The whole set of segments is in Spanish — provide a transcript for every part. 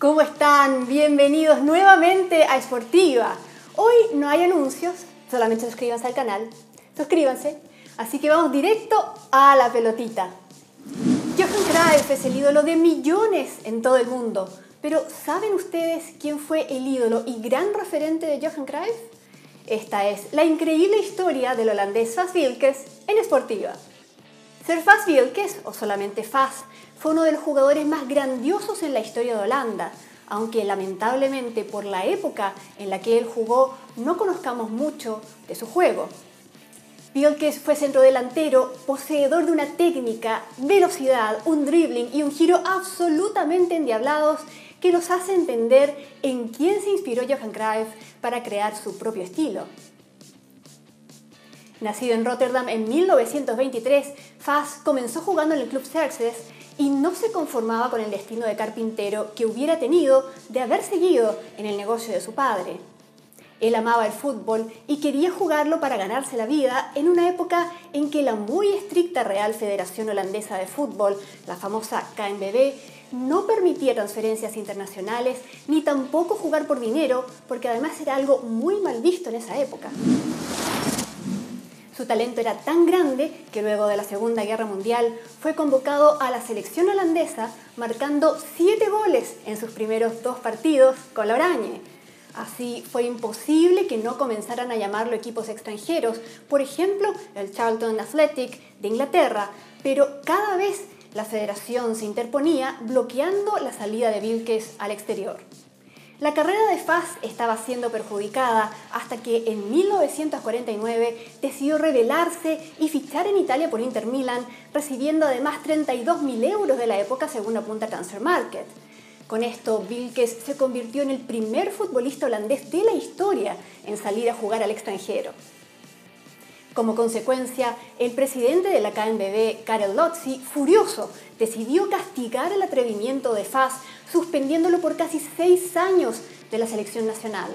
¿Cómo están? Bienvenidos nuevamente a Sportiva. Hoy no hay anuncios, solamente suscríbanse al canal. Suscríbanse. Así que vamos directo a la pelotita. Johan Cruyff es el ídolo de millones en todo el mundo. Pero ¿saben ustedes quién fue el ídolo y gran referente de Johan Cruyff? Esta es la increíble historia del holandés Fas Wilkes en Sportiva. Ser Fas Wilkes, o solamente Fas, fue uno de los jugadores más grandiosos en la historia de Holanda, aunque lamentablemente por la época en la que él jugó no conozcamos mucho de su juego. Wilkes fue centrodelantero, poseedor de una técnica, velocidad, un dribbling y un giro absolutamente endiablados que nos hace entender en quién se inspiró Johan Cruyff para crear su propio estilo. Nacido en Rotterdam en 1923, Faz comenzó jugando en el club Xerxes y no se conformaba con el destino de carpintero que hubiera tenido de haber seguido en el negocio de su padre. Él amaba el fútbol y quería jugarlo para ganarse la vida en una época en que la muy estricta Real Federación Holandesa de Fútbol, la famosa KNVB, no permitía transferencias internacionales ni tampoco jugar por dinero, porque además era algo muy mal visto en esa época. Su talento era tan grande que luego de la Segunda Guerra Mundial fue convocado a la selección holandesa marcando siete goles en sus primeros dos partidos con la Orañe. Así fue imposible que no comenzaran a llamarlo equipos extranjeros, por ejemplo el Charlton Athletic de Inglaterra, pero cada vez la federación se interponía bloqueando la salida de Vilkes al exterior. La carrera de Faz estaba siendo perjudicada hasta que en 1949 decidió rebelarse y fichar en Italia por Inter Milan, recibiendo además 32.000 euros de la época según apunta Transfer Market. Con esto, Vilkes se convirtió en el primer futbolista holandés de la historia en salir a jugar al extranjero. Como consecuencia, el presidente de la KNBB, Karel Lotzi, furioso, decidió castigar el atrevimiento de Faz, suspendiéndolo por casi seis años de la selección nacional.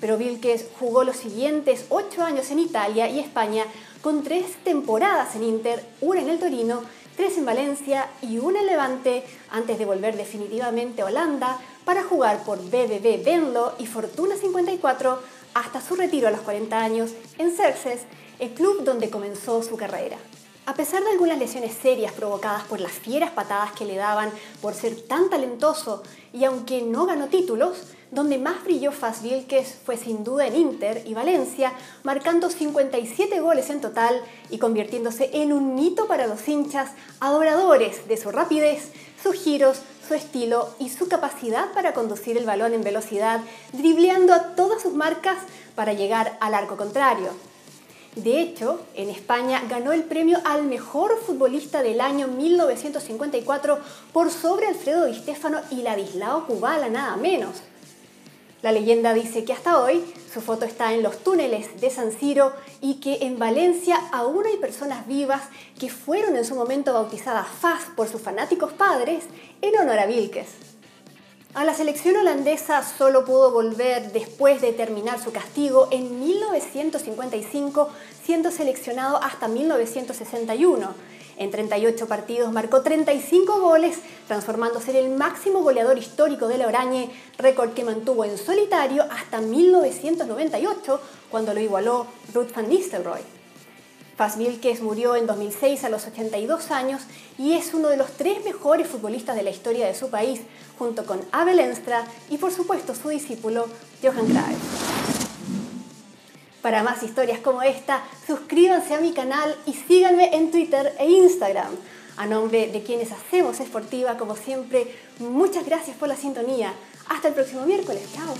Pero Vilques jugó los siguientes ocho años en Italia y España con tres temporadas en Inter, una en el Torino, tres en Valencia y una en Levante, antes de volver definitivamente a Holanda para jugar por BBB Venlo y Fortuna 54 hasta su retiro a los 40 años en Cerces el club donde comenzó su carrera. A pesar de algunas lesiones serias provocadas por las fieras patadas que le daban por ser tan talentoso y aunque no ganó títulos, donde más brilló Vilques fue sin duda en Inter y Valencia, marcando 57 goles en total y convirtiéndose en un mito para los hinchas adoradores de su rapidez, sus giros, su estilo y su capacidad para conducir el balón en velocidad, dribleando a todas sus marcas para llegar al arco contrario. De hecho, en España ganó el premio al mejor futbolista del año 1954 por sobre Alfredo Di Stefano y Ladislao Kubala, nada menos. La leyenda dice que hasta hoy su foto está en los túneles de San Siro y que en Valencia aún hay personas vivas que fueron en su momento bautizadas Faz por sus fanáticos padres en honor a Vilques. A la selección holandesa solo pudo volver después de terminar su castigo en 1955, siendo seleccionado hasta 1961. En 38 partidos marcó 35 goles, transformándose en el máximo goleador histórico de la Orañe, récord que mantuvo en solitario hasta 1998, cuando lo igualó Ruth van Nistelrooy. Faz Vilkes murió en 2006 a los 82 años y es uno de los tres mejores futbolistas de la historia de su país, junto con Abel Enstra y por supuesto su discípulo Johan Cruyff. Para más historias como esta, suscríbanse a mi canal y síganme en Twitter e Instagram. A nombre de quienes hacemos Esportiva, como siempre, muchas gracias por la sintonía. Hasta el próximo miércoles. Chao.